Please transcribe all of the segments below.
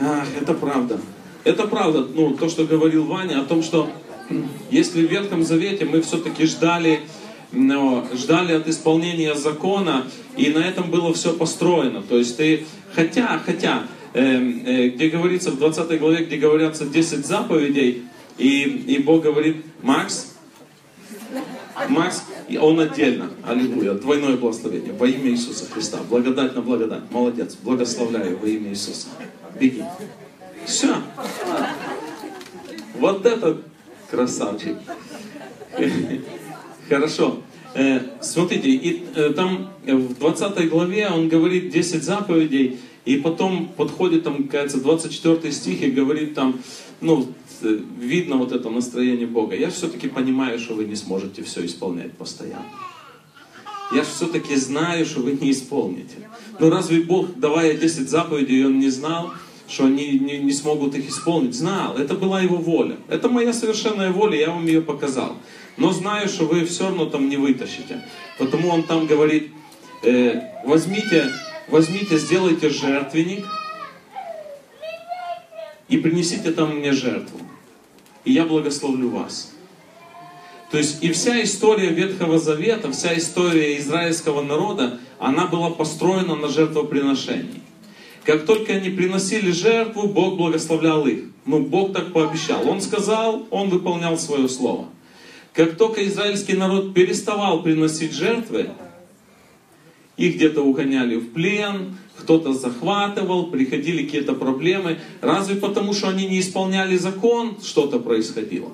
Ах, это правда. Это правда, ну, то, что говорил Ваня, о том, что если в Ветхом Завете мы все-таки ждали, но, ждали от исполнения закона, и на этом было все построено. То есть ты, хотя, хотя, э, э, где говорится в 20 главе, где говорятся 10 заповедей, и, и Бог говорит, Макс, Макс, он отдельно. Аллилуйя. Двойное благословение. Во имя Иисуса Христа. Благодать на благодать. Молодец. Благословляю во имя Иисуса. Беги. Все. Вот это красавчик. Хорошо. Э, смотрите, и э, там в 20 главе он говорит 10 заповедей, и потом подходит там, кажется, 24 стих и говорит там, ну, видно вот это настроение Бога. Я все-таки понимаю, что вы не сможете все исполнять постоянно. Я все-таки знаю, что вы не исполните. Но разве Бог, давая 10 заповедей, Он не знал, что они не, не смогут их исполнить? Знал. Это была Его воля. Это моя совершенная воля, я вам ее показал. Но знаю, что вы все равно там не вытащите. Потому Он там говорит, э, возьмите, возьмите, сделайте жертвенник, и принесите там мне жертву и я благословлю вас. То есть и вся история Ветхого Завета, вся история израильского народа, она была построена на жертвоприношении. Как только они приносили жертву, Бог благословлял их. Ну, Бог так пообещал. Он сказал, Он выполнял свое слово. Как только израильский народ переставал приносить жертвы, их где-то угоняли в плен, кто-то захватывал, приходили какие-то проблемы. Разве потому, что они не исполняли закон, что-то происходило?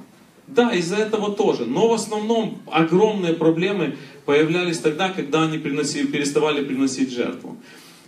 Да, из-за этого тоже. Но в основном огромные проблемы появлялись тогда, когда они приносили, переставали приносить жертву.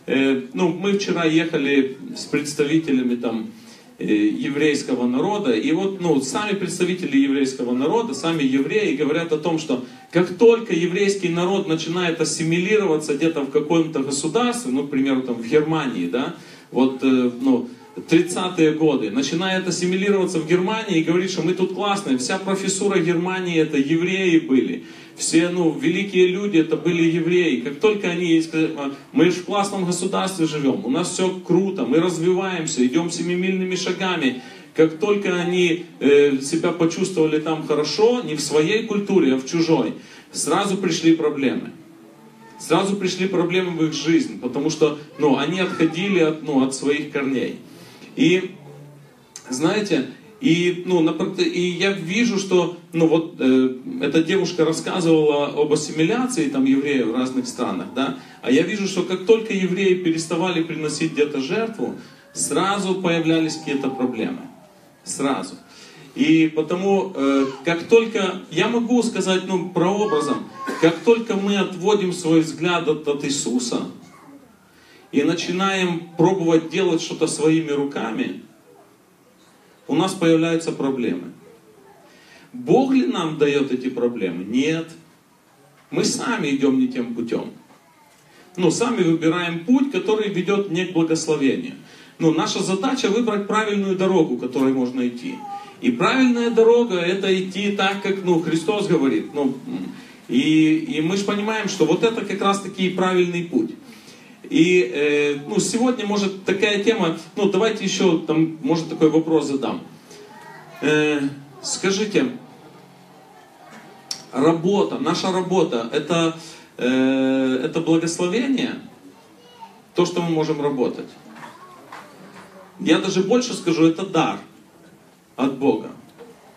Э, ну, мы вчера ехали с представителями там, еврейского народа. И вот ну, сами представители еврейского народа, сами евреи говорят о том, что как только еврейский народ начинает ассимилироваться где-то в каком-то государстве, ну, к примеру, там, в Германии, да, вот, э, ну, 30-е годы, начинает ассимилироваться в Германии и говорит, что мы тут классные, вся профессура Германии это евреи были все ну, великие люди это были евреи. Как только они сказали, мы же в классном государстве живем, у нас все круто, мы развиваемся, идем семимильными шагами. Как только они э, себя почувствовали там хорошо, не в своей культуре, а в чужой, сразу пришли проблемы. Сразу пришли проблемы в их жизнь, потому что ну, они отходили от, ну, от своих корней. И знаете, и, ну, и я вижу, что ну, вот, э, эта девушка рассказывала об ассимиляции там, евреев в разных странах, да? а я вижу, что как только евреи переставали приносить где-то жертву, сразу появлялись какие-то проблемы. Сразу. И потому, э, как только, я могу сказать ну, прообразом, как только мы отводим свой взгляд от, от Иисуса и начинаем пробовать делать что-то своими руками, у нас появляются проблемы. Бог ли нам дает эти проблемы? Нет. Мы сами идем не тем путем. Ну, сами выбираем путь, который ведет не к благословению. Но наша задача выбрать правильную дорогу, которой можно идти. И правильная дорога это идти так, как ну, Христос говорит. Ну, и, и мы же понимаем, что вот это как раз таки правильный путь. И э, ну, сегодня, может, такая тема, ну, давайте еще, там, может, такой вопрос задам. Э, скажите, работа, наша работа, это, э, это благословение, то, что мы можем работать. Я даже больше скажу, это дар от Бога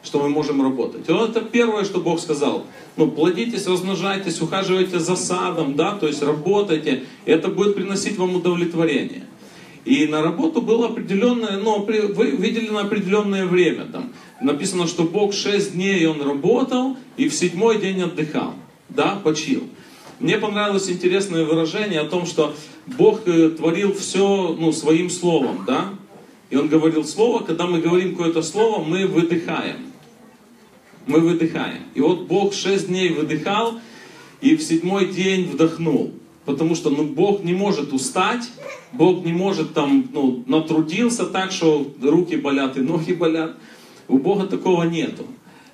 что мы можем работать. И это первое, что Бог сказал. Ну, плодитесь, размножайтесь, ухаживайте за садом, да, то есть работайте. Это будет приносить вам удовлетворение. И на работу было определенное, ну, вы видели на определенное время. Там написано, что Бог шесть дней он работал, и в седьмой день отдыхал. Да, почил. Мне понравилось интересное выражение о том, что Бог э, творил все ну, своим словом, да? И он говорил слово, когда мы говорим какое-то слово, мы выдыхаем мы выдыхаем. И вот Бог шесть дней выдыхал, и в седьмой день вдохнул. Потому что ну, Бог не может устать, Бог не может там, ну, натрудился так, что руки болят и ноги болят. У Бога такого нету.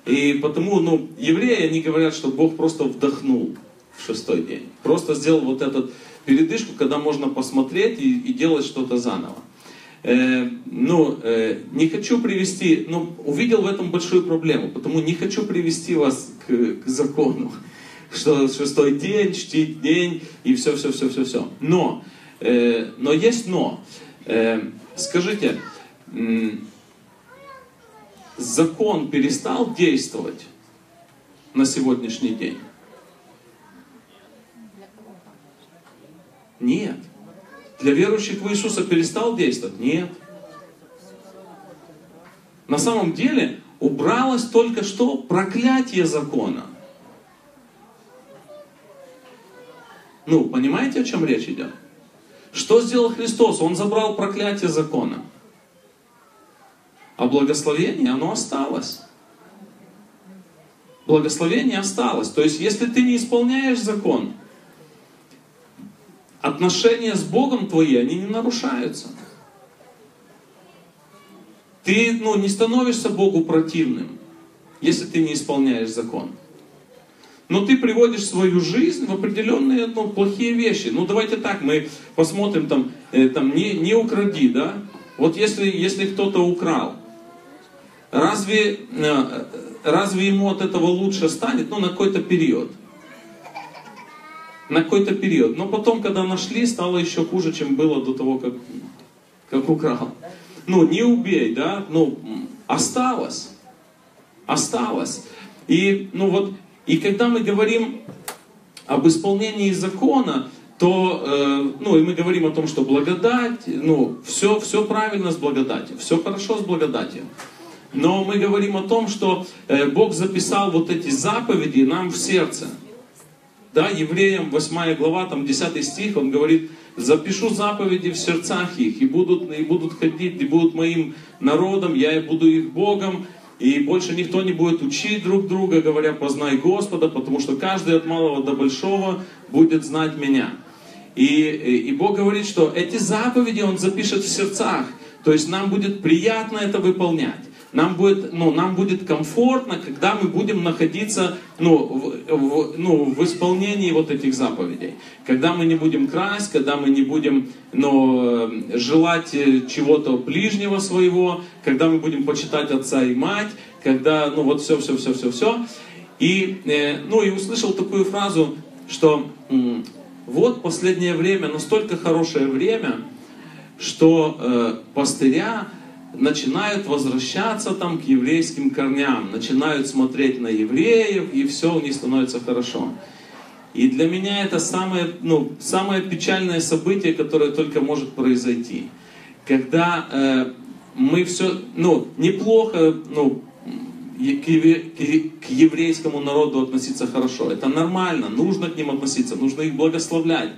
И потому, ну, евреи, они говорят, что Бог просто вдохнул в шестой день. Просто сделал вот этот передышку, когда можно посмотреть и, и делать что-то заново. Э, ну, э, не хочу привести, ну, увидел в этом большую проблему, потому не хочу привести вас к, к закону, что шестой день, чтить день и все, все, все, все, все. Но, э, но есть но. Э, скажите, э, закон перестал действовать на сегодняшний день? Нет. Для верующих в Иисуса перестал действовать? Нет. На самом деле убралось только что проклятие закона. Ну, понимаете, о чем речь идет? Что сделал Христос? Он забрал проклятие закона. А благословение, оно осталось. Благословение осталось. То есть, если ты не исполняешь закон, отношения с Богом твои, они не нарушаются. Ты ну, не становишься Богу противным, если ты не исполняешь закон. Но ты приводишь свою жизнь в определенные ну, плохие вещи. Ну давайте так, мы посмотрим там, э, там не, не укради, да? Вот если, если кто-то украл, разве, э, разве ему от этого лучше станет? Ну на какой-то период на какой-то период. Но потом, когда нашли, стало еще хуже, чем было до того, как, как украл. Ну, не убей, да, ну, осталось. Осталось. И, ну вот, и когда мы говорим об исполнении закона, то, э, ну, и мы говорим о том, что благодать, ну, все, все правильно с благодатью, все хорошо с благодатью. Но мы говорим о том, что э, Бог записал вот эти заповеди нам в сердце. Да, евреям 8 глава, там 10 стих, он говорит, запишу заповеди в сердцах их, и будут, и будут ходить, и будут моим народом, я и буду их Богом, и больше никто не будет учить друг друга, говоря, познай Господа, потому что каждый от малого до большого будет знать меня. И, и Бог говорит, что эти заповеди Он запишет в сердцах, то есть нам будет приятно это выполнять нам будет, ну, нам будет комфортно, когда мы будем находиться ну, в, в, ну, в исполнении вот этих заповедей. Когда мы не будем красть, когда мы не будем ну, желать э, чего-то ближнего своего, когда мы будем почитать отца и мать, когда, ну вот все, все, все, все, все. И, э, ну, и услышал такую фразу, что вот последнее время, настолько хорошее время, что э, пастыря начинают возвращаться там к еврейским корням, начинают смотреть на евреев, и все у них становится хорошо. И для меня это самое, ну, самое печальное событие, которое только может произойти. Когда э, мы все, ну, неплохо, ну, к, еврейскому народу относиться хорошо. Это нормально, нужно к ним относиться, нужно их благословлять.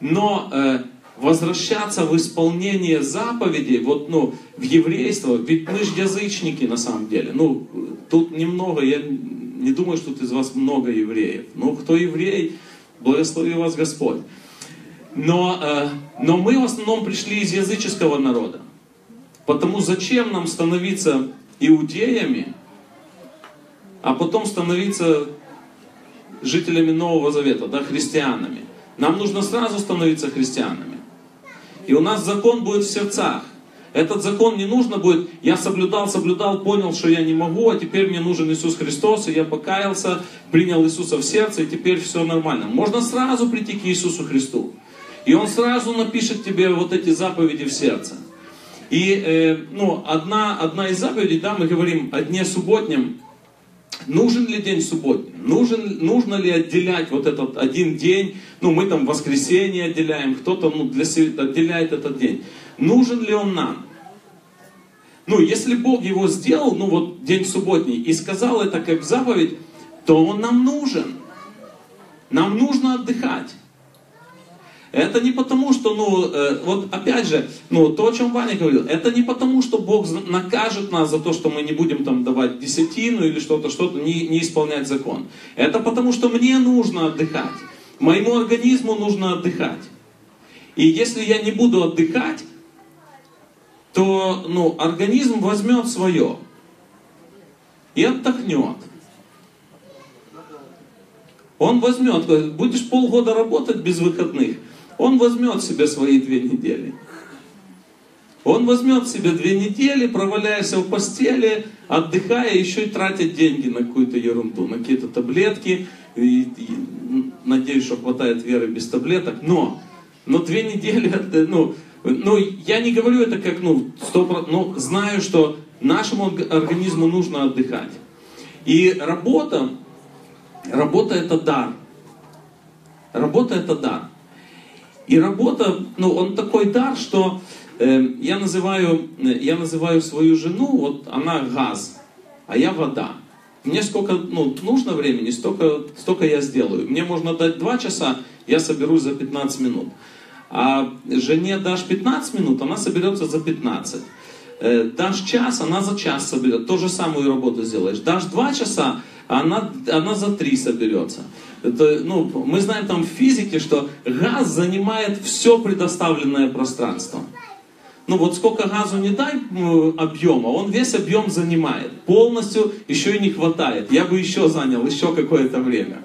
Но э, возвращаться в исполнение заповедей, вот, ну, в еврейство, ведь мы же язычники на самом деле. Ну, тут немного, я не думаю, что тут из вас много евреев. Ну, кто еврей, благослови вас Господь. Но, э, но мы в основном пришли из языческого народа. Потому зачем нам становиться иудеями, а потом становиться жителями Нового Завета, да, христианами. Нам нужно сразу становиться христианами. И у нас закон будет в сердцах. Этот закон не нужно будет, я соблюдал, соблюдал, понял, что я не могу, а теперь мне нужен Иисус Христос, и я покаялся, принял Иисуса в сердце, и теперь все нормально. Можно сразу прийти к Иисусу Христу. И Он сразу напишет тебе вот эти заповеди в сердце. И э, ну, одна, одна из заповедей, да, мы говорим о дне субботнем, Нужен ли день субботний? Нужен, нужно ли отделять вот этот один день? Ну, мы там воскресенье отделяем, кто-то ну, для себя отделяет этот день. Нужен ли он нам? Ну, если Бог его сделал, ну вот день субботний, и сказал это как заповедь, то он нам нужен. Нам нужно отдыхать. Это не потому, что, ну, э, вот опять же, ну, то, о чем Ваня говорил, это не потому, что Бог накажет нас за то, что мы не будем там давать десятину или что-то, что-то, не, не исполнять закон. Это потому, что мне нужно отдыхать. Моему организму нужно отдыхать. И если я не буду отдыхать, то, ну, организм возьмет свое и отдохнет. Он возьмет, будешь полгода работать без выходных, он возьмет себе свои две недели. Он возьмет себе две недели, проваляешься в постели, отдыхая, еще и тратит деньги на какую-то ерунду, на какие-то таблетки. И, и, надеюсь, что хватает веры без таблеток. Но, но две недели, ну, ну, я не говорю это как, ну, 100%, но знаю, что нашему организму нужно отдыхать. И работа, работа это дар. Работа это дар. И работа, ну, он такой дар, что э, я, называю, я называю свою жену, вот она газ, а я вода. Мне сколько ну, нужно времени, столько, столько я сделаю. Мне можно дать 2 часа, я соберусь за 15 минут. А жене дашь 15 минут, она соберется за 15. Э, дашь час, она за час соберет. То же самую работу сделаешь. Дашь 2 часа, она, она за 3 соберется. Это, ну, мы знаем там в физике, что газ занимает все предоставленное пространство. Ну вот сколько газу не дай объема, он весь объем занимает. Полностью еще и не хватает. Я бы еще занял еще какое-то время.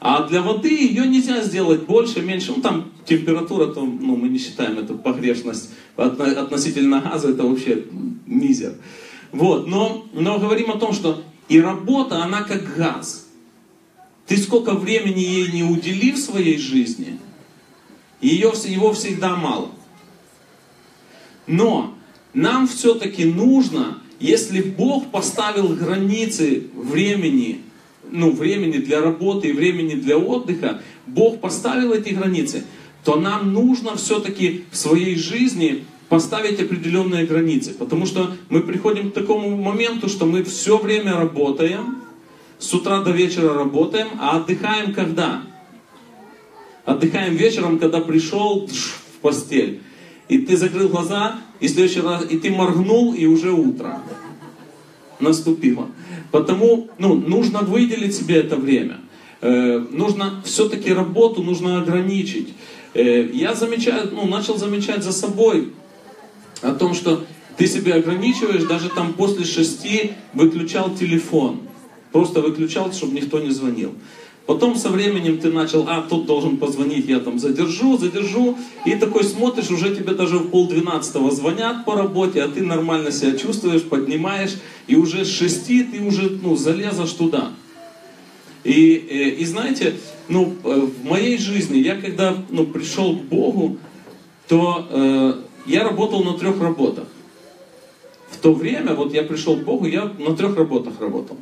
А для воды ее нельзя сделать больше, меньше. Ну там температура, то, ну, мы не считаем это погрешность относительно газа, это вообще мизер. Вот, но, но говорим о том, что и работа, она как газ. Ты сколько времени ей не удели в своей жизни, ее, его всегда мало. Но нам все-таки нужно, если Бог поставил границы времени, ну, времени для работы и времени для отдыха, Бог поставил эти границы, то нам нужно все-таки в своей жизни поставить определенные границы. Потому что мы приходим к такому моменту, что мы все время работаем, с утра до вечера работаем, а отдыхаем когда? Отдыхаем вечером, когда пришел в постель. И ты закрыл глаза, и следующий раз, и ты моргнул, и уже утро наступило. Потому ну, нужно выделить себе это время. Э, нужно все-таки работу нужно ограничить. Э, я замечаю, ну, начал замечать за собой о том, что ты себя ограничиваешь, даже там после шести выключал телефон. Просто выключал, чтобы никто не звонил. Потом со временем ты начал, а, тут должен позвонить, я там задержу, задержу. И такой смотришь, уже тебе даже в полдвенадцатого звонят по работе, а ты нормально себя чувствуешь, поднимаешь. И уже с шести ты уже, ну, залезаешь туда. И, и, э, и знаете, ну, э, в моей жизни, я когда ну, пришел к Богу, то э, я работал на трех работах. В то время, вот я пришел к Богу, я на трех работах работал.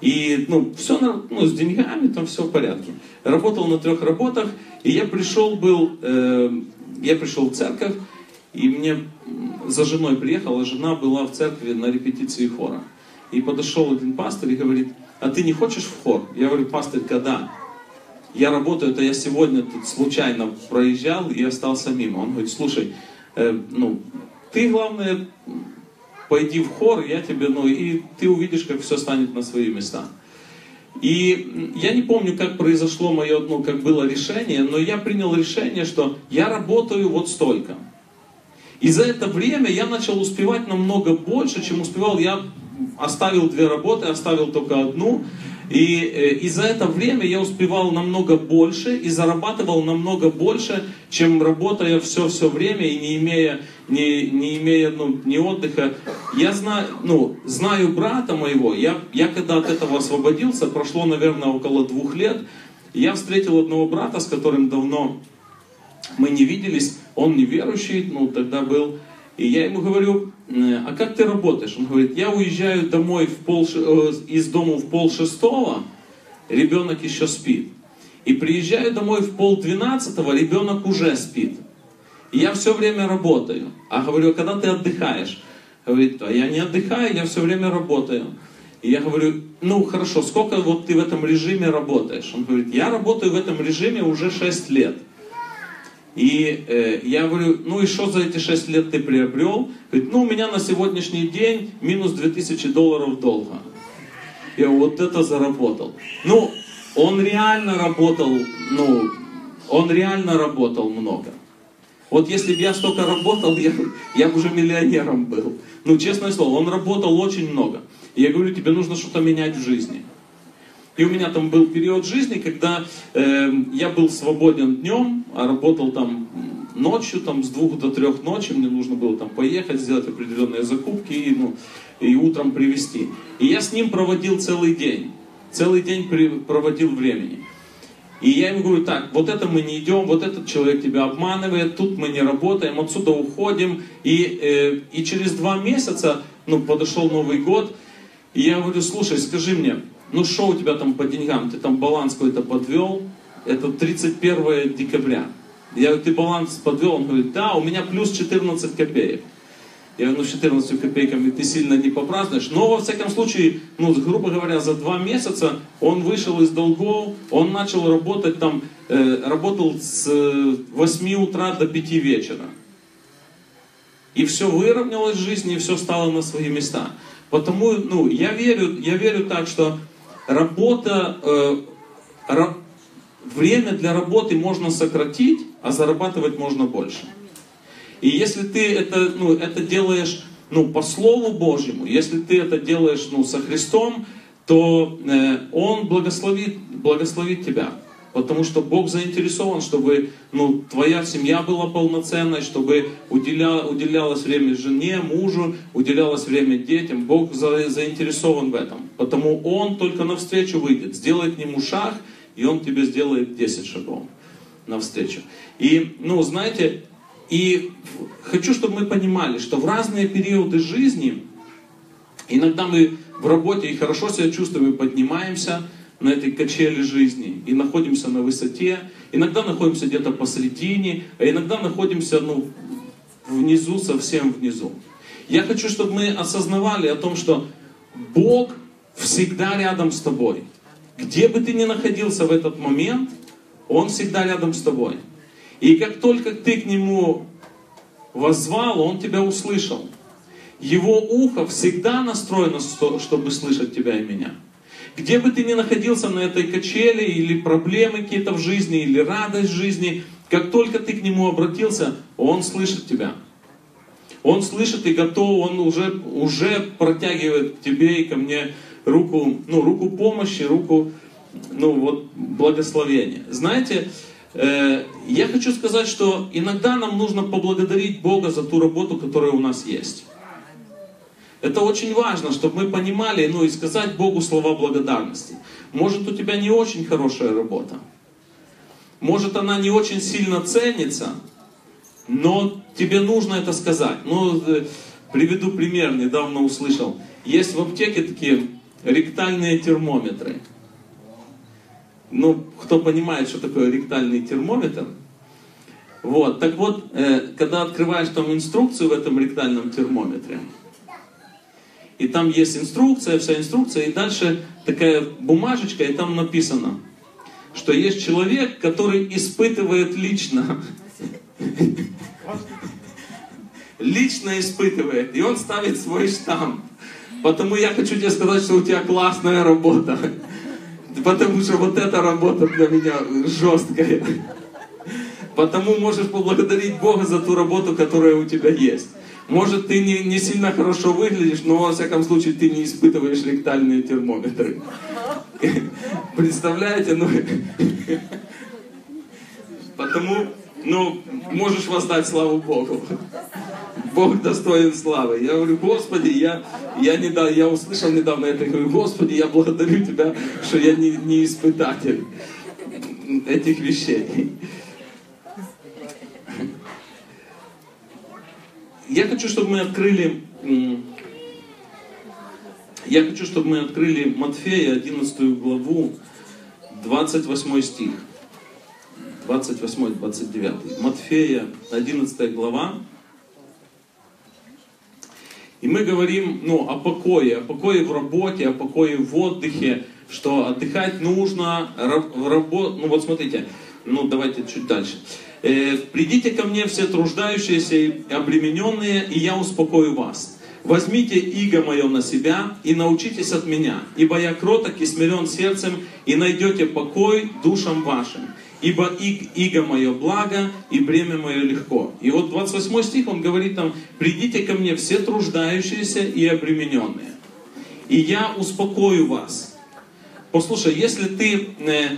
И ну, все ну, с деньгами, там все в порядке. Работал на трех работах, и я пришел был, э, я пришел в церковь, и мне за женой приехала, жена была в церкви на репетиции хора. И подошел один пастор и говорит, а ты не хочешь в хор? Я говорю, пастор, когда? Я работаю, это я сегодня тут случайно проезжал и остался мимо. Он говорит, слушай, э, ну, ты, главное, пойди в хор, я тебе, ну, и ты увидишь, как все станет на свои места. И я не помню, как произошло мое, ну, как было решение, но я принял решение, что я работаю вот столько. И за это время я начал успевать намного больше, чем успевал. Я оставил две работы, оставил только одну. И, э, и за это время я успевал намного больше и зарабатывал намного больше, чем работая все-все время и не имея, не, не имея ну, ни отдыха. Я знаю, ну, знаю брата моего, я, я когда от этого освободился, прошло, наверное, около двух лет, я встретил одного брата, с которым давно мы не виделись, он неверующий, ну, тогда был, и я ему говорю, «Э, а как ты работаешь? Он говорит, я уезжаю домой в пол, э, из дома в пол шестого, ребенок еще спит. И приезжаю домой в пол двенадцатого, ребенок уже спит. И я все время работаю. А говорю, а когда ты отдыхаешь? Говорит, а я не отдыхаю, я все время работаю. И я говорю, ну хорошо, сколько вот ты в этом режиме работаешь? Он говорит, я работаю в этом режиме уже 6 лет. И э, я говорю, ну и что за эти 6 лет ты приобрел? Говорит, ну у меня на сегодняшний день минус 2000 долларов долга. Я вот это заработал. Ну, он реально работал, ну, он реально работал много. Вот если бы я столько работал, я, я бы уже миллионером был. Ну, честное слово, он работал очень много. И я говорю, тебе нужно что-то менять в жизни. И у меня там был период жизни, когда э, я был свободен днем, а работал там ночью, там с двух до трех ночи мне нужно было там поехать, сделать определенные закупки и, ну, и утром привезти. И я с ним проводил целый день. Целый день при, проводил времени. И я ему говорю, так, вот это мы не идем, вот этот человек тебя обманывает, тут мы не работаем, отсюда уходим. И, э, и через два месяца, ну, подошел Новый год, и я говорю, слушай, скажи мне, ну что у тебя там по деньгам, ты там баланс какой-то подвел, это 31 декабря. Я говорю, ты баланс подвел? Он говорит, да, у меня плюс 14 копеек. Я говорю, ну 14 копейками ты сильно не попразднуешь. Но во всяком случае, ну грубо говоря, за два месяца он вышел из долгов, он начал работать там, э, работал с 8 утра до 5 вечера. И все выровнялось в жизни, и все стало на свои места. Потому, ну, я верю, я верю так, что работа, э, ра, время для работы можно сократить, а зарабатывать можно больше. И если ты это, ну, это делаешь ну, по Слову Божьему, если ты это делаешь ну, со Христом, то э, Он благословит, благословит тебя. Потому что Бог заинтересован, чтобы ну, твоя семья была полноценной, чтобы уделя, уделялось время жене, мужу, уделялось время детям. Бог за, заинтересован в этом. Потому Он только навстречу выйдет, сделает к Нему шаг, и Он тебе сделает 10 шагов навстречу. И, ну, знаете, и хочу, чтобы мы понимали, что в разные периоды жизни, иногда мы в работе и хорошо себя чувствуем, и поднимаемся на этой качели жизни, и находимся на высоте, иногда находимся где-то посредине, а иногда находимся ну, внизу, совсем внизу. Я хочу, чтобы мы осознавали о том, что Бог всегда рядом с тобой. Где бы ты ни находился в этот момент, Он всегда рядом с тобой. И как только ты к Нему воззвал, Он тебя услышал. Его ухо всегда настроено, чтобы слышать тебя и меня. Где бы ты ни находился на этой качели, или проблемы какие-то в жизни, или радость в жизни, как только ты к Нему обратился, Он слышит тебя. Он слышит и готов, Он уже, уже протягивает к тебе и ко мне руку, ну, руку помощи, руку ну, вот, благословения. Знаете, Э, я хочу сказать, что иногда нам нужно поблагодарить Бога за ту работу, которая у нас есть. Это очень важно, чтобы мы понимали, ну и сказать Богу слова благодарности. Может, у тебя не очень хорошая работа. Может, она не очень сильно ценится, но тебе нужно это сказать. Ну, э, приведу пример, недавно услышал. Есть в аптеке такие ректальные термометры. Ну, кто понимает, что такое ректальный термометр, вот, так вот, э, когда открываешь там инструкцию в этом ректальном термометре, и там есть инструкция, вся инструкция, и дальше такая бумажечка, и там написано, что есть человек, который испытывает лично, лично испытывает, и он ставит свой штамп. Потому я хочу тебе сказать, что у тебя классная работа. Потому что вот эта работа для меня жесткая. Потому можешь поблагодарить Бога за ту работу, которая у тебя есть. Может, ты не, не сильно хорошо выглядишь, но, во всяком случае, ты не испытываешь ректальные термометры. Представляете? Ну, потому, ну, можешь воздать славу Богу. Бог достоин славы. Я говорю, Господи, я, я, недавно, я услышал недавно это, я говорю, Господи, я благодарю Тебя, что я не, не испытатель этих вещей. Я хочу, чтобы мы открыли я хочу, чтобы мы открыли Матфея, 11 главу, 28 стих. 28-29. Матфея, 11 глава, и мы говорим ну, о покое, о покое в работе, о покое в отдыхе, что отдыхать нужно, в работ... ну вот смотрите, ну давайте чуть дальше. Э, «Придите ко мне все труждающиеся и обремененные, и я успокою вас. Возьмите иго мое на себя и научитесь от меня, ибо я кроток и смирен сердцем, и найдете покой душам вашим ибо иг, иго мое благо, и бремя мое легко. И вот 28 стих, он говорит там, придите ко мне все труждающиеся и обремененные, и я успокою вас. Послушай, если ты, э,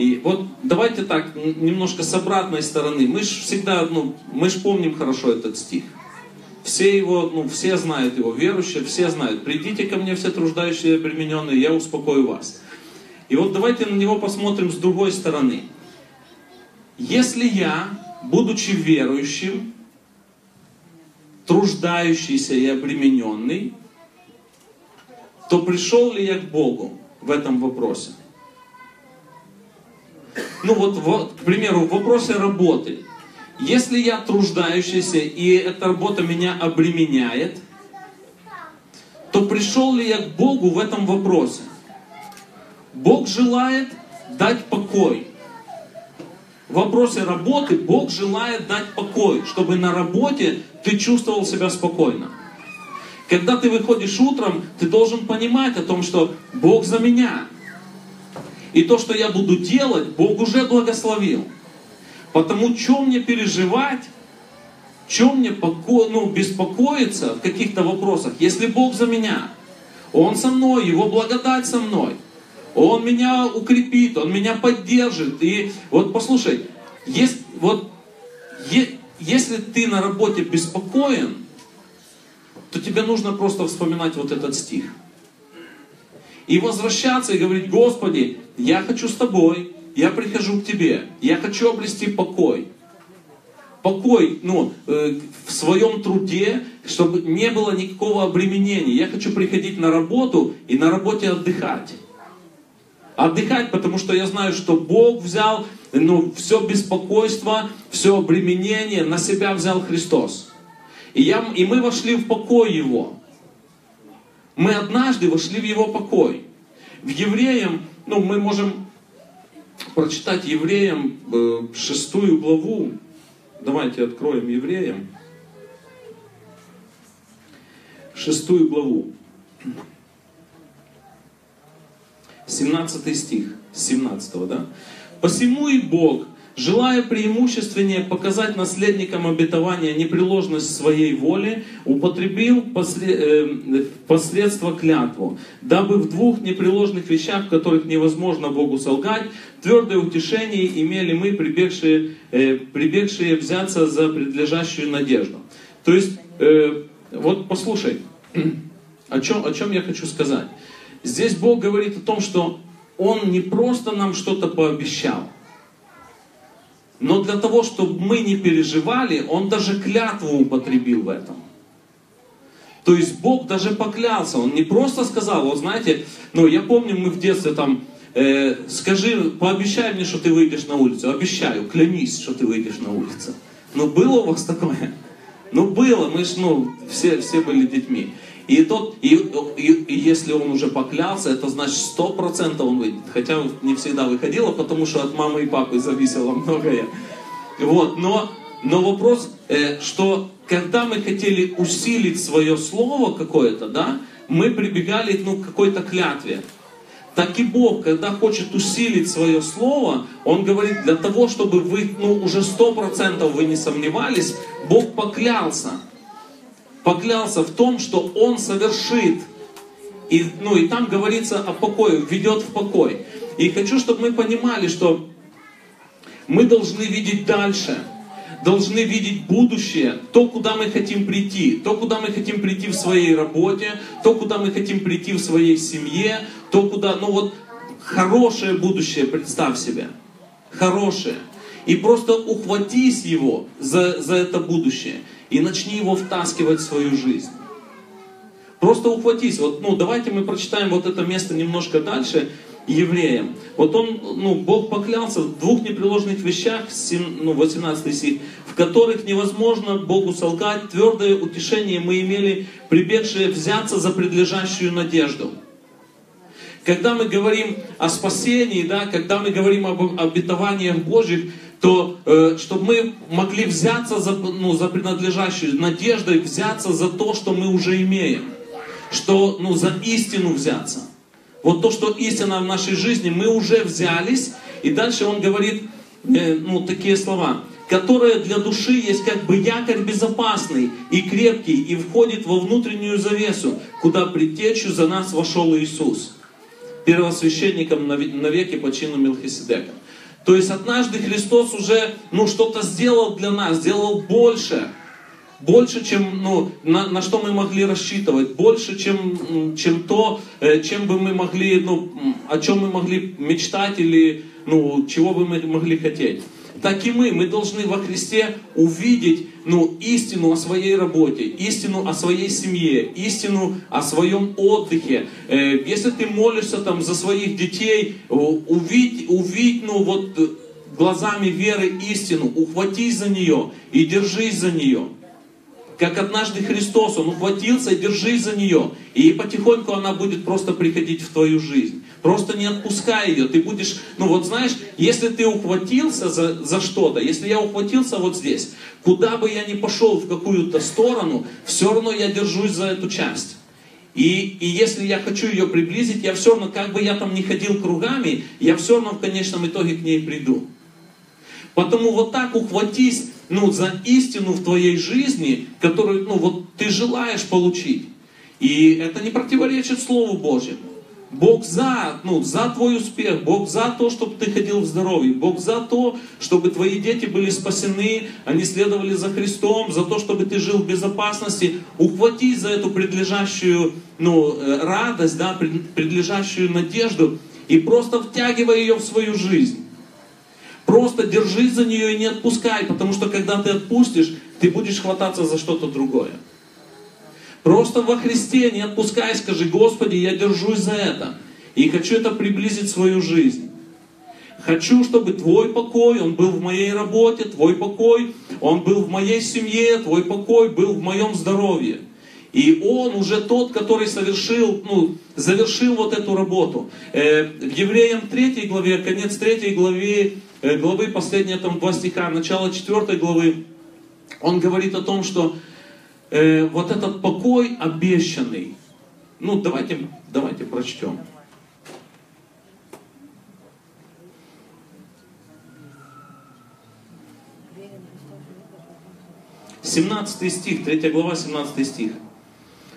И вот давайте так, немножко с обратной стороны. Мы же всегда, ну, мы же помним хорошо этот стих. Все его, ну, все знают его, верующие, все знают. Придите ко мне все труждающие и обремененные, я успокою вас. И вот давайте на него посмотрим с другой стороны. Если я, будучи верующим, труждающийся и обремененный, то пришел ли я к Богу в этом вопросе? Ну вот, вот, к примеру, в вопросе работы. Если я труждающийся, и эта работа меня обременяет, то пришел ли я к Богу в этом вопросе? Бог желает дать покой. В вопросе работы Бог желает дать покой, чтобы на работе ты чувствовал себя спокойно. Когда ты выходишь утром, ты должен понимать о том, что Бог за меня. И то, что я буду делать, Бог уже благословил. Потому что мне переживать, чем мне поко... ну, беспокоиться в каких-то вопросах, если Бог за меня, Он со мной, Его благодать со мной, Он меня укрепит, Он меня поддержит. И вот послушай, есть, вот, е, если ты на работе беспокоен, то тебе нужно просто вспоминать вот этот стих. И возвращаться и говорить, Господи, я хочу с Тобой, я прихожу к Тебе, я хочу обрести покой. Покой ну, э, в своем труде, чтобы не было никакого обременения. Я хочу приходить на работу и на работе отдыхать. Отдыхать, потому что я знаю, что Бог взял ну, все беспокойство, все обременение на себя взял Христос. И, я, и мы вошли в покой Его. Мы однажды вошли в Его покой. В Евреям, ну, мы можем прочитать Евреям э, шестую главу. Давайте откроем Евреям. Шестую главу. 17 стих. 17, да? «Посему и Бог, желая преимущественнее показать наследникам обетования непреложность своей воли, употребил э, посредство клятву, дабы в двух непреложных вещах, в которых невозможно Богу солгать, твердое утешение имели мы, прибегшие, э, прибегшие взяться за предлежащую надежду. То есть, э, вот послушай, о чем, о чем я хочу сказать. Здесь Бог говорит о том, что Он не просто нам что-то пообещал – но для того, чтобы мы не переживали, Он даже клятву употребил в этом. То есть Бог даже поклялся, Он не просто сказал, вот знаете, ну я помню, мы в детстве там, э, скажи, пообещай мне, что ты выйдешь на улицу. Обещаю, клянись, что ты выйдешь на улицу. Ну было у вас такое? Ну было, мы ж, ну, все, все были детьми. И, тот, и, и, и если он уже поклялся, это значит сто процентов он выйдет. Хотя не всегда выходило, потому что от мамы и папы зависело многое. Вот, но, но вопрос, э, что когда мы хотели усилить свое слово какое-то, да, мы прибегали ну, к какой-то клятве. Так и Бог, когда хочет усилить свое слово, Он говорит, для того, чтобы вы ну, уже сто процентов вы не сомневались, Бог поклялся поклялся в том, что Он совершит. И, ну, и там говорится о покое, ведет в покой. И хочу, чтобы мы понимали, что мы должны видеть дальше, должны видеть будущее, то, куда мы хотим прийти, то, куда мы хотим прийти в своей работе, то, куда мы хотим прийти в своей семье, то, куда, ну вот, хорошее будущее, представь себе, хорошее. И просто ухватись его за, за это будущее и начни его втаскивать в свою жизнь. Просто ухватись. Вот, ну, давайте мы прочитаем вот это место немножко дальше евреям. Вот он, ну, Бог поклялся в двух непреложных вещах, 7, ну, 18 стих, в которых невозможно Богу солгать. Твердое утешение мы имели, прибегшие взяться за предлежащую надежду. Когда мы говорим о спасении, да, когда мы говорим об обетованиях Божьих, то э, чтобы мы могли взяться за, ну, за принадлежащую надеждой, взяться за то, что мы уже имеем. Что, ну, за истину взяться. Вот то, что истина в нашей жизни, мы уже взялись. И дальше он говорит, э, ну, такие слова которая для души есть как бы якорь безопасный и крепкий, и входит во внутреннюю завесу, куда предтечью за нас вошел Иисус, первосвященником на веки по чину Мелхиседека. То есть однажды Христос уже ну, что-то сделал для нас, сделал больше. Больше, чем, ну, на, на что мы могли рассчитывать, больше, чем, чем то, э, чем бы мы могли, ну, о чем мы могли мечтать или ну, чего бы мы могли хотеть. Так и мы, мы должны во Христе увидеть ну, истину о своей работе, истину о своей семье, истину о своем отдыхе. Э, если ты молишься там за своих детей, увидь, увидь ну, вот, глазами веры истину, ухватись за нее и держись за нее как однажды Христос, Он ухватился держись за нее. И потихоньку она будет просто приходить в твою жизнь. Просто не отпускай ее. Ты будешь, ну вот знаешь, если ты ухватился за, за что-то, если я ухватился вот здесь, куда бы я ни пошел в какую-то сторону, все равно я держусь за эту часть. И, и если я хочу ее приблизить, я все равно, как бы я там не ходил кругами, я все равно в конечном итоге к ней приду. Потому вот так ухватись ну, за истину в твоей жизни, которую ну, вот ты желаешь получить. И это не противоречит Слову Божьему. Бог за, ну, за твой успех, Бог за то, чтобы ты ходил в здоровье, Бог за то, чтобы твои дети были спасены, они следовали за Христом, за то, чтобы ты жил в безопасности. Ухватись за эту предлежащую ну, э, радость, да, предлежащую надежду и просто втягивай ее в свою жизнь. Просто держись за нее и не отпускай, потому что когда ты отпустишь, ты будешь хвататься за что-то другое. Просто во Христе не отпускай, скажи, Господи, я держусь за это. И хочу это приблизить в свою жизнь. Хочу, чтобы Твой покой, он был в моей работе, Твой покой, он был в моей семье, Твой покой был в моем здоровье. И он уже тот, который совершил, ну, завершил вот эту работу. Э, в Евреям 3 главе, конец 3 главе, э, главы, последние там два стиха, начало 4 главы, он говорит о том, что э, вот этот покой обещанный, ну давайте, давайте прочтем. 17 стих, 3 глава, 17 стих.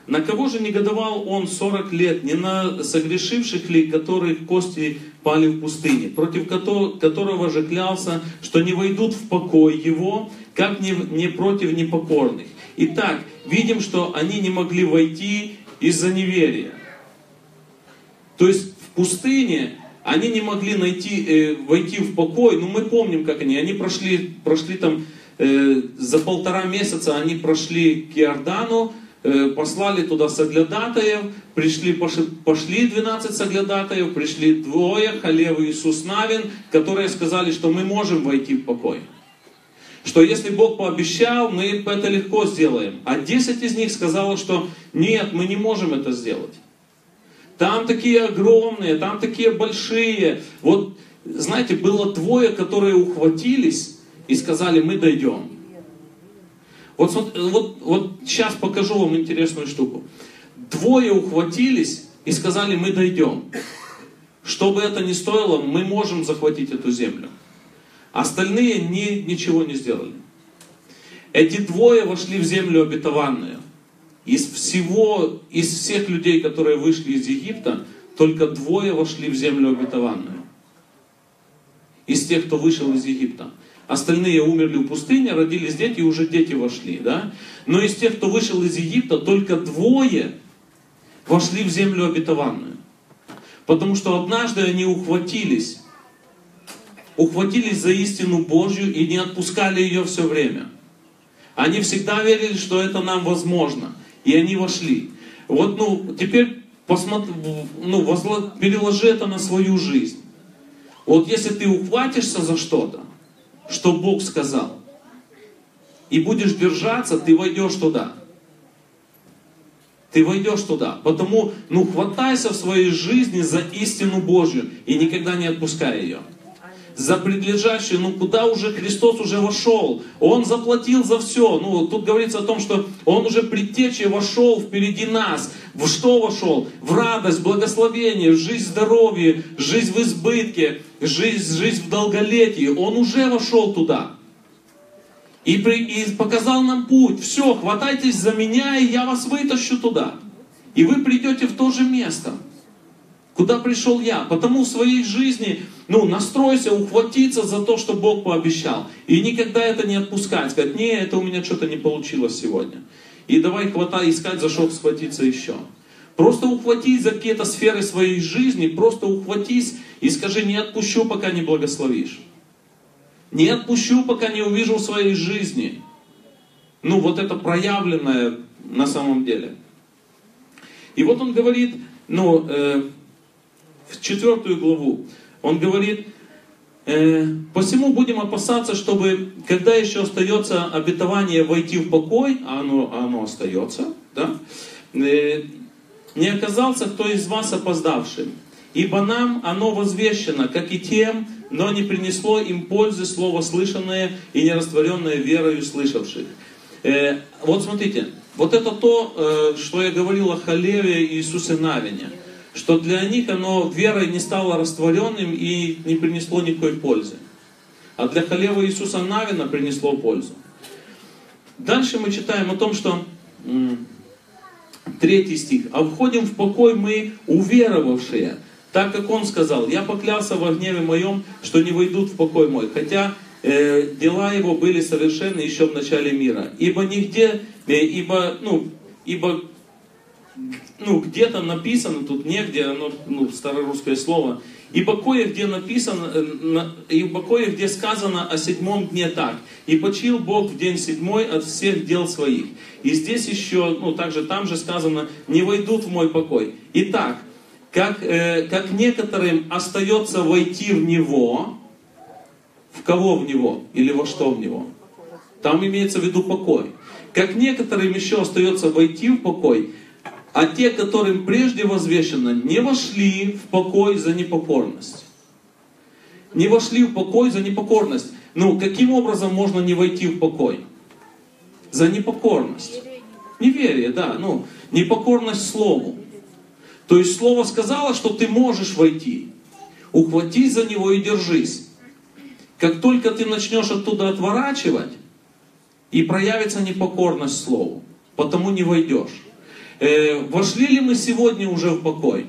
На кого же негодовал он 40 лет? Не на согрешивших ли, которых кости пали в пустыне, против которого же клялся, что не войдут в покой его, как не, не против непокорных. Итак, видим, что они не могли войти из-за неверия. То есть в пустыне они не могли найти, э, войти в покой. Ну, мы помним, как они. Они прошли, прошли там э, за полтора месяца, они прошли к Иордану, послали туда соглядатаев, пришли, пошли 12 соглядатаев, пришли двое, Халев и Иисус Навин, которые сказали, что мы можем войти в покой. Что если Бог пообещал, мы это легко сделаем. А 10 из них сказало, что нет, мы не можем это сделать. Там такие огромные, там такие большие. Вот, знаете, было двое, которые ухватились и сказали, мы дойдем. Вот, вот, вот сейчас покажу вам интересную штуку. Двое ухватились и сказали, мы дойдем. Что бы это ни стоило, мы можем захватить эту землю. Остальные ни, ничего не сделали. Эти двое вошли в землю обетованную. Из всего, из всех людей, которые вышли из Египта, только двое вошли в землю обетованную. Из тех, кто вышел из Египта. Остальные умерли в пустыне, родились дети, и уже дети вошли. Да? Но из тех, кто вышел из Египта, только двое вошли в землю обетованную. Потому что однажды они ухватились, ухватились за истину Божью и не отпускали ее все время. Они всегда верили, что это нам возможно. И они вошли. Вот, ну, теперь посмотри, ну, возло, переложи это на свою жизнь. Вот если ты ухватишься за что-то, что Бог сказал, и будешь держаться, ты войдешь туда. Ты войдешь туда. Потому, ну, хватайся в своей жизни за истину Божью и никогда не отпускай ее за предлежащее, ну куда уже Христос уже вошел, Он заплатил за все. Ну тут говорится о том, что Он уже предтечей вошел впереди нас. В что вошел? В радость, благословение, в жизнь здоровья, жизнь в избытке, жизнь, жизнь в долголетии. Он уже вошел туда. И, при, и показал нам путь. Все, хватайтесь за меня, и я вас вытащу туда. И вы придете в то же место, куда пришел я. Потому в своей жизни ну, настройся, ухватиться за то, что Бог пообещал. И никогда это не отпускать. Сказать, не, это у меня что-то не получилось сегодня. И давай хватай, искать, за что схватиться еще. Просто ухватись за какие-то сферы своей жизни, просто ухватись и скажи, не отпущу, пока не благословишь. Не отпущу, пока не увижу в своей жизни. Ну, вот это проявленное на самом деле. И вот он говорит, ну, э, в четвертую главу, он говорит, э, посему будем опасаться, чтобы, когда еще остается обетование войти в покой, а оно, а оно остается, да, э, не оказался кто из вас опоздавшим. Ибо нам оно возвещено, как и тем, но не принесло им пользы слово слышанное и не растворенное верою слышавших. Э, вот смотрите, вот это то, э, что я говорил о Халеве и Иисусе Навине, что для них оно верой не стало растворенным и не принесло никакой пользы. А для Халева Иисуса Навина принесло пользу. Дальше мы читаем о том, что третий стих. «А входим в покой мы, уверовавшие, так как он сказал, я поклялся во гневе моем, что не войдут в покой мой, хотя э, дела его были совершенны еще в начале мира. Ибо нигде, э, ибо, ну, ибо ну, где-то написано, тут негде, оно, ну, старорусское слово, ибо кое-где написано, э, ибо кое-где сказано о седьмом дне так, и почил Бог в день седьмой от всех дел своих. И здесь еще, ну, также там же сказано, не войдут в мой покой. Итак, как, э, как некоторым остается войти в него, в кого в него или во что в него? Там имеется в виду покой. Как некоторым еще остается войти в покой, а те, которым прежде возвещено, не вошли в покой за непокорность. Не вошли в покой за непокорность. Ну, каким образом можно не войти в покой? За непокорность. Неверие, да. Ну, непокорность Слову. То есть Слово сказало, что ты можешь войти. Ухватись за него и держись. Как только ты начнешь оттуда отворачивать, и проявится непокорность Слову, потому не войдешь. Э, вошли ли мы сегодня уже в покой?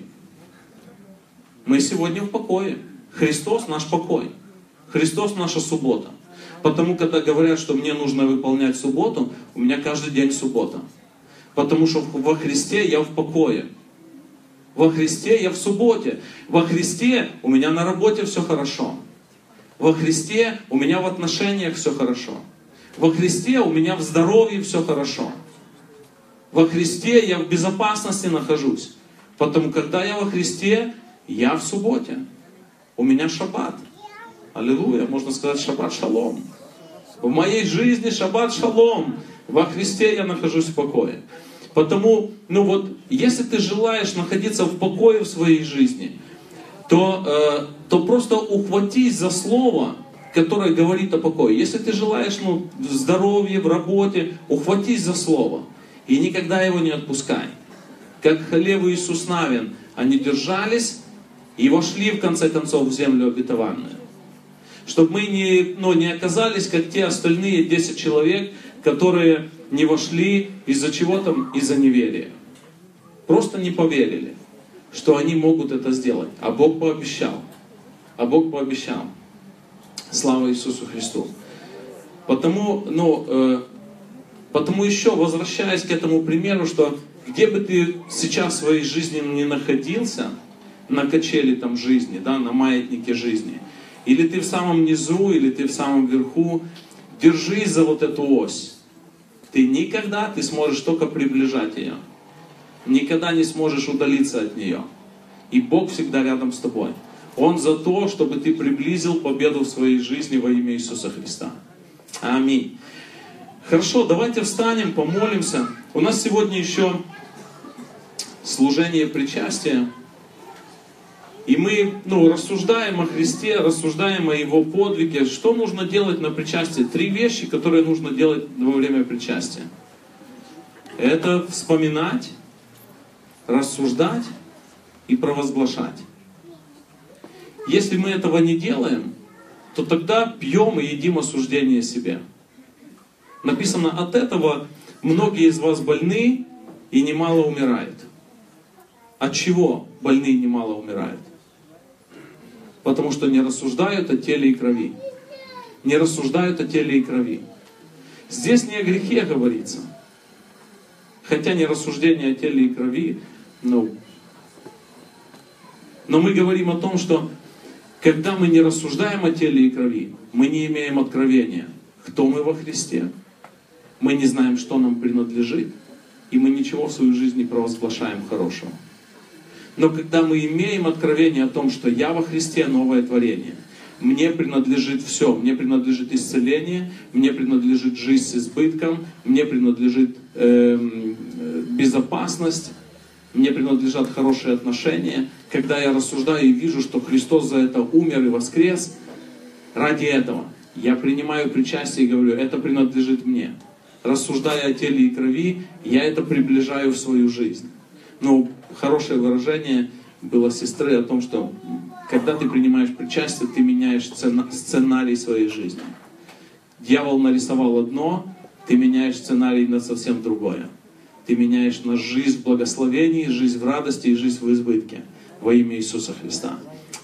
Мы сегодня в покое. Христос наш покой. Христос наша суббота. Потому когда говорят, что мне нужно выполнять субботу, у меня каждый день суббота. Потому что во Христе я в покое. Во Христе я в субботе. Во Христе у меня на работе все хорошо. Во Христе у меня в отношениях все хорошо. Во Христе у меня в здоровье все хорошо. Во Христе я в безопасности нахожусь. Потому когда я во Христе, я в субботе. У меня шаббат. Аллилуйя, можно сказать шаббат шалом. В моей жизни шаббат шалом. Во Христе я нахожусь в покое. Потому, ну вот, если ты желаешь находиться в покое в своей жизни, то, э, то просто ухватись за слово, которое говорит о покое. Если ты желаешь ну, в здоровье, в работе, ухватись за слово. И никогда его не отпускай. Как Халев и Иисус Навин, они держались и вошли в конце концов в землю обетованную. Чтобы мы не, ну, не оказались, как те остальные 10 человек, которые не вошли из-за чего там? Из-за неверия. Просто не поверили, что они могут это сделать. А Бог пообещал. А Бог пообещал. Слава Иисусу Христу. Потому, ну, э, потому еще, возвращаясь к этому примеру, что где бы ты сейчас в своей жизни не находился, на качели там жизни, да, на маятнике жизни, или ты в самом низу, или ты в самом верху, держись за вот эту ось. Ты никогда, ты сможешь только приближать ее. Никогда не сможешь удалиться от нее. И Бог всегда рядом с тобой. Он за то, чтобы ты приблизил победу в своей жизни во имя Иисуса Христа. Аминь. Хорошо, давайте встанем, помолимся. У нас сегодня еще служение причастия. И мы ну, рассуждаем о Христе, рассуждаем о Его подвиге. Что нужно делать на причастии? Три вещи, которые нужно делать во время причастия. Это вспоминать, рассуждать и провозглашать. Если мы этого не делаем, то тогда пьем и едим осуждение себе. Написано, от этого многие из вас больны и немало умирают. От чего больные немало умирают? Потому что не рассуждают о теле и крови. Не рассуждают о теле и крови. Здесь не о грехе говорится. Хотя не рассуждение о теле и крови, ну, но мы говорим о том, что когда мы не рассуждаем о теле и крови, мы не имеем откровения, кто мы во Христе. Мы не знаем, что нам принадлежит, и мы ничего в свою жизнь не провозглашаем хорошего. Но когда мы имеем откровение о том, что я во Христе новое творение, мне принадлежит все, мне принадлежит исцеление, мне принадлежит жизнь с избытком, мне принадлежит э, безопасность, мне принадлежат хорошие отношения. Когда я рассуждаю и вижу, что Христос за это умер и воскрес, ради этого я принимаю причастие и говорю, это принадлежит мне. Рассуждая о теле и крови, я это приближаю в свою жизнь. Но хорошее выражение было сестры о том, что когда ты принимаешь причастие, ты меняешь сценарий своей жизни. Дьявол нарисовал одно, ты меняешь сценарий на совсем другое. Ты меняешь на жизнь в благословении, жизнь в радости и жизнь в избытке. Во имя Иисуса Христа.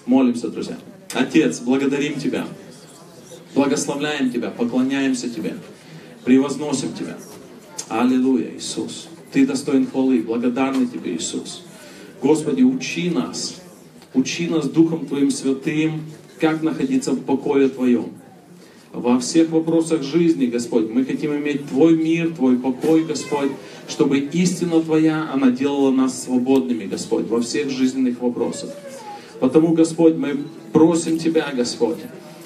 Молимся, друзья. Отец, благодарим Тебя. Благословляем Тебя, поклоняемся Тебе, превозносим Тебя. Аллилуйя, Иисус. Ты достоин хвалы, благодарны Тебе, Иисус. Господи, учи нас, учи нас Духом Твоим Святым, как находиться в покое Твоем. Во всех вопросах жизни, Господь, мы хотим иметь Твой мир, Твой покой, Господь, чтобы истина Твоя, она делала нас свободными, Господь, во всех жизненных вопросах. Потому, Господь, мы просим Тебя, Господь,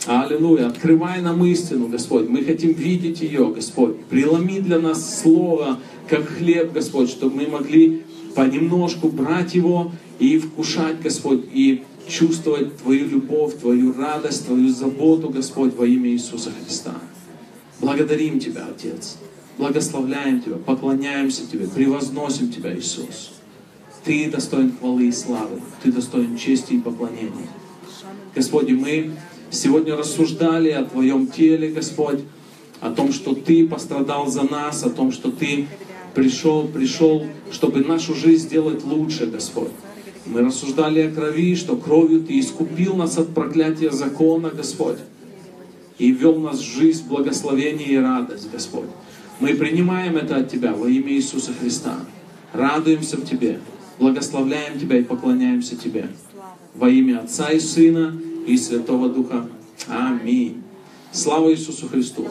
Аллилуйя. Открывай нам истину, Господь. Мы хотим видеть ее, Господь. Преломи для нас Слово, как хлеб, Господь, чтобы мы могли понемножку брать его и вкушать, Господь, и чувствовать Твою любовь, Твою радость, Твою заботу, Господь, во имя Иисуса Христа. Благодарим Тебя, Отец. Благословляем Тебя, поклоняемся Тебе, превозносим Тебя, Иисус. Ты достоин хвалы и славы, Ты достоин чести и поклонения. Господи, мы сегодня рассуждали о Твоем теле, Господь, о том, что Ты пострадал за нас, о том, что Ты пришел, пришел, чтобы нашу жизнь сделать лучше, Господь. Мы рассуждали о крови, что кровью Ты искупил нас от проклятия закона, Господь, и ввел нас в жизнь, благословение и радость, Господь. Мы принимаем это от Тебя во имя Иисуса Христа. Радуемся в Тебе, благословляем Тебя и поклоняемся Тебе. Во имя Отца и Сына и Святого Духа. Аминь. Слава Иисусу Христу.